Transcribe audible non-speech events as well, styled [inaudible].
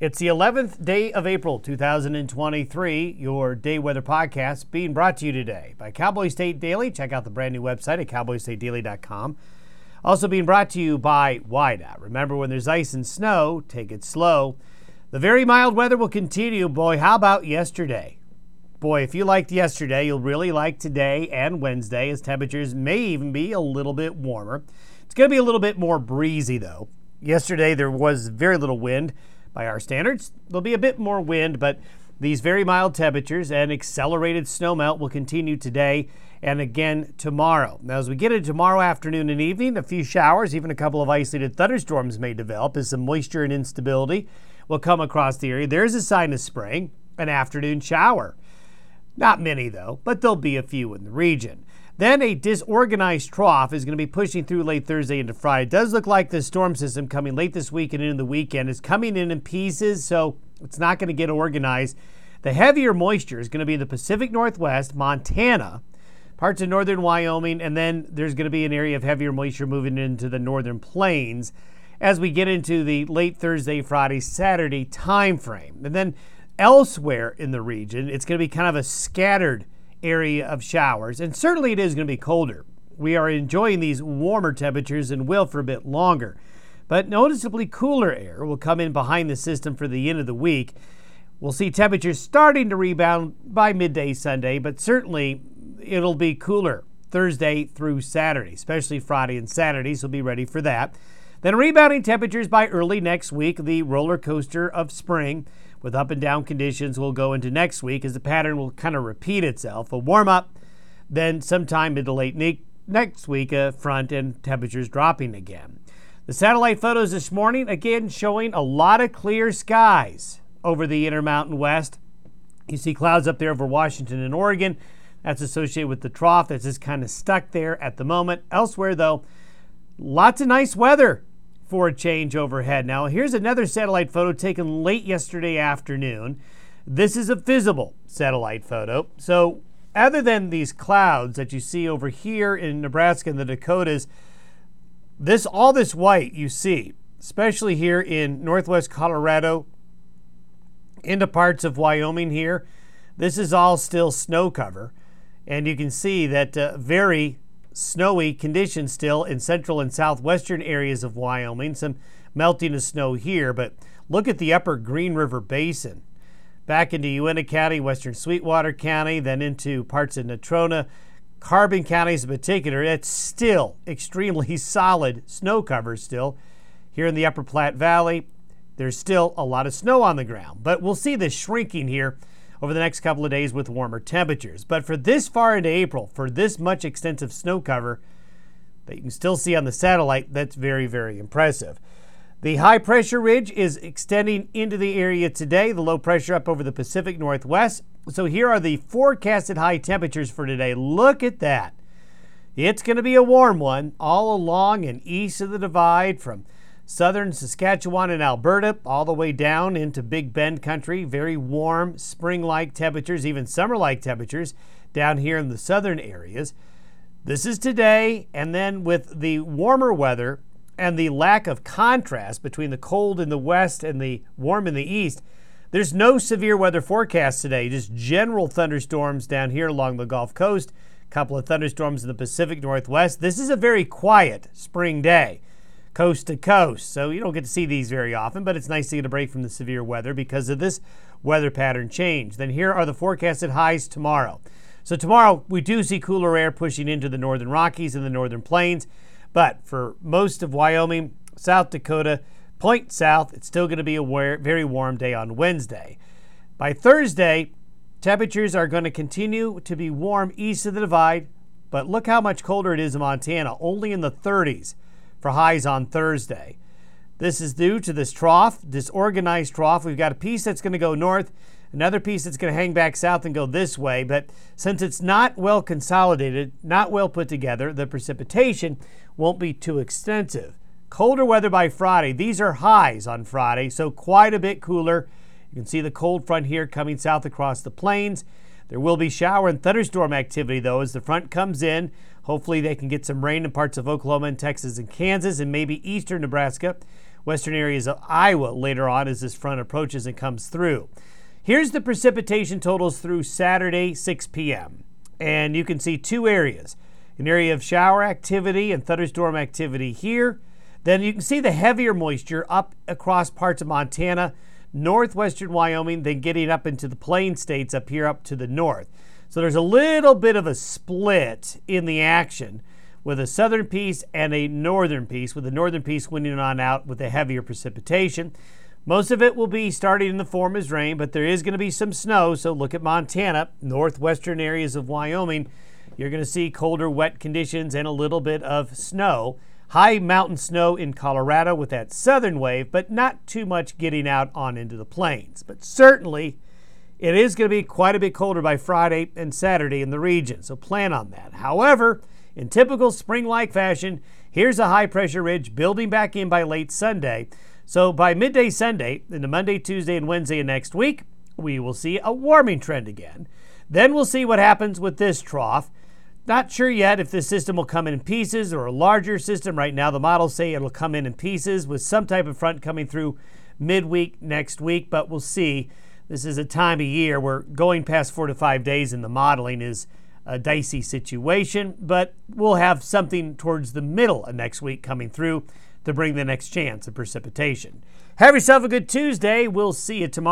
It's the 11th day of April 2023, your day weather podcast being brought to you today by Cowboy State Daily. Check out the brand new website at cowboystatedaily.com. Also being brought to you by WYDOT. Remember, when there's ice and snow, take it slow. The very mild weather will continue. Boy, how about yesterday? Boy, if you liked yesterday, you'll really like today and Wednesday as temperatures may even be a little bit warmer. It's going to be a little bit more breezy, though. Yesterday, there was very little wind by our standards. There'll be a bit more wind, but these very mild temperatures and accelerated snowmelt will continue today and again tomorrow. Now, as we get into tomorrow afternoon and evening, a few showers, even a couple of isolated thunderstorms may develop as some moisture and instability will come across the area. There's a sign of spring, an afternoon shower. Not many, though, but there'll be a few in the region. Then a disorganized trough is going to be pushing through late Thursday into Friday. It does look like the storm system coming late this week and into the weekend is coming in in pieces, so it's not going to get organized. The heavier moisture is going to be the Pacific Northwest, Montana, parts of northern Wyoming, and then there's going to be an area of heavier moisture moving into the northern plains as we get into the late Thursday, Friday, Saturday time frame. And then elsewhere in the region, it's going to be kind of a scattered area of showers, and certainly it is going to be colder. We are enjoying these warmer temperatures and will for a bit longer. But noticeably cooler air will come in behind the system for the end of the week. We'll see temperatures starting to rebound by midday Sunday, but certainly it'll be cooler Thursday through Saturday, especially Friday and Saturday, so be ready for that. Then rebounding temperatures by early next week, the roller coaster of spring with up and down conditions we'll go into next week as the pattern will kind of repeat itself. A warm up, then sometime mid to late ne- next week, a front and temperatures dropping again. The satellite photos this morning again showing a lot of clear skies over the Intermountain West. You see clouds up there over Washington and Oregon. That's associated with the trough that's just kind of stuck there at the moment. Elsewhere, though, lots of nice weather for a change overhead. Now, here's another satellite photo taken late yesterday afternoon. This is a visible satellite photo. So, other than these clouds that you see over here in Nebraska and the Dakotas, this all this white you see, especially here in northwest Colorado, into parts of Wyoming here, this is all still snow cover. And you can see that uh, very snowy conditions still in central and southwestern areas of Wyoming. Some melting of snow here, but look at the upper Green River Basin. Back into Uinta County, western Sweetwater County, then into parts of Natrona, Carbon counties in particular. It's still extremely [laughs] solid snow cover still. Here in the upper Platte Valley, there's still a lot of snow on the ground, but we'll see this shrinking here over the next couple of days with warmer temperatures. But for this far into April, for this much extensive snow cover that you can still see on the satellite, that's very, very impressive. The high pressure ridge is extending into the area today, the low pressure up over the Pacific Northwest. So here are the forecasted high temperatures for today. Look at that. It's going to be a warm one all along and east of the divide from southern Saskatchewan and Alberta, all the way down into Big Bend country. Very warm, spring like temperatures, even summer like temperatures down here in the southern areas. This is today, and then with the warmer weather and the lack of contrast between the cold in the west and the warm in the east, there's no severe weather forecast today, just general thunderstorms down here along the Gulf Coast, a couple of thunderstorms in the Pacific Northwest. This is a very quiet spring day coast to coast. So you don't get to see these very often, but it's nice to get a break from the severe weather because of this weather pattern change. Then here are the forecasted highs tomorrow. So tomorrow we do see cooler air pushing into the northern Rockies and the northern plains, but for most of Wyoming, South Dakota, point south, it's still going to be a very warm day on Wednesday. By Thursday, temperatures are going to continue to be warm east of the divide, but look how much colder it is in Montana, only in the 30s for highs on Thursday. This is due to this trough, this organized trough. We've got a piece that's going to go north, another piece that's going to hang back south and go this way. But since it's not well consolidated, not well put together, the precipitation won't be too extensive. Colder weather by Friday. These are highs on Friday, so quite a bit cooler. You can see the cold front here coming south across the plains. There will be shower and thunderstorm activity, though, as the front comes in. Hopefully, they can get some rain in parts of Oklahoma and Texas and Kansas and maybe eastern Nebraska. western areas of Iowa later on as this front approaches and comes through. Here's the precipitation totals through Saturday, 6 p.m. And you can see two areas an area of shower activity and thunderstorm activity here. Then you can see the heavier moisture up across parts of Montana, northwestern Wyoming, then getting up into the plain states up here up to the north. So there's a little bit of a split in the action with a southern piece and a northern piece, with the northern piece winning on out with the heavier precipitation. Most of it will be starting in the form as rain, but there is going to be some snow. So look at Montana, northwestern areas of Wyoming. You're going to see colder, wet conditions and a little bit of snow. High mountain snow in Colorado with that southern wave, but not too much getting out on into the plains. But certainly, it is going to be quite a bit colder by Friday and Saturday in the region, so plan on that. However, in typical spring like fashion, here's a high pressure ridge building back in by late Sunday. So by midday Sunday, into Monday, Tuesday, and Wednesday of next week, we will see a warming trend again. Then we'll see what happens with this trough. Not sure yet if this system will come in pieces or a larger system. Right now, the models say it'll come in in pieces with some type of front coming through midweek next week, but we'll see. This is a time of year where going past four to five days in the modeling is a dicey situation, but we'll have something towards the middle of next week coming through to bring the next chance of precipitation. Have yourself a good Tuesday. We'll see you tomorrow.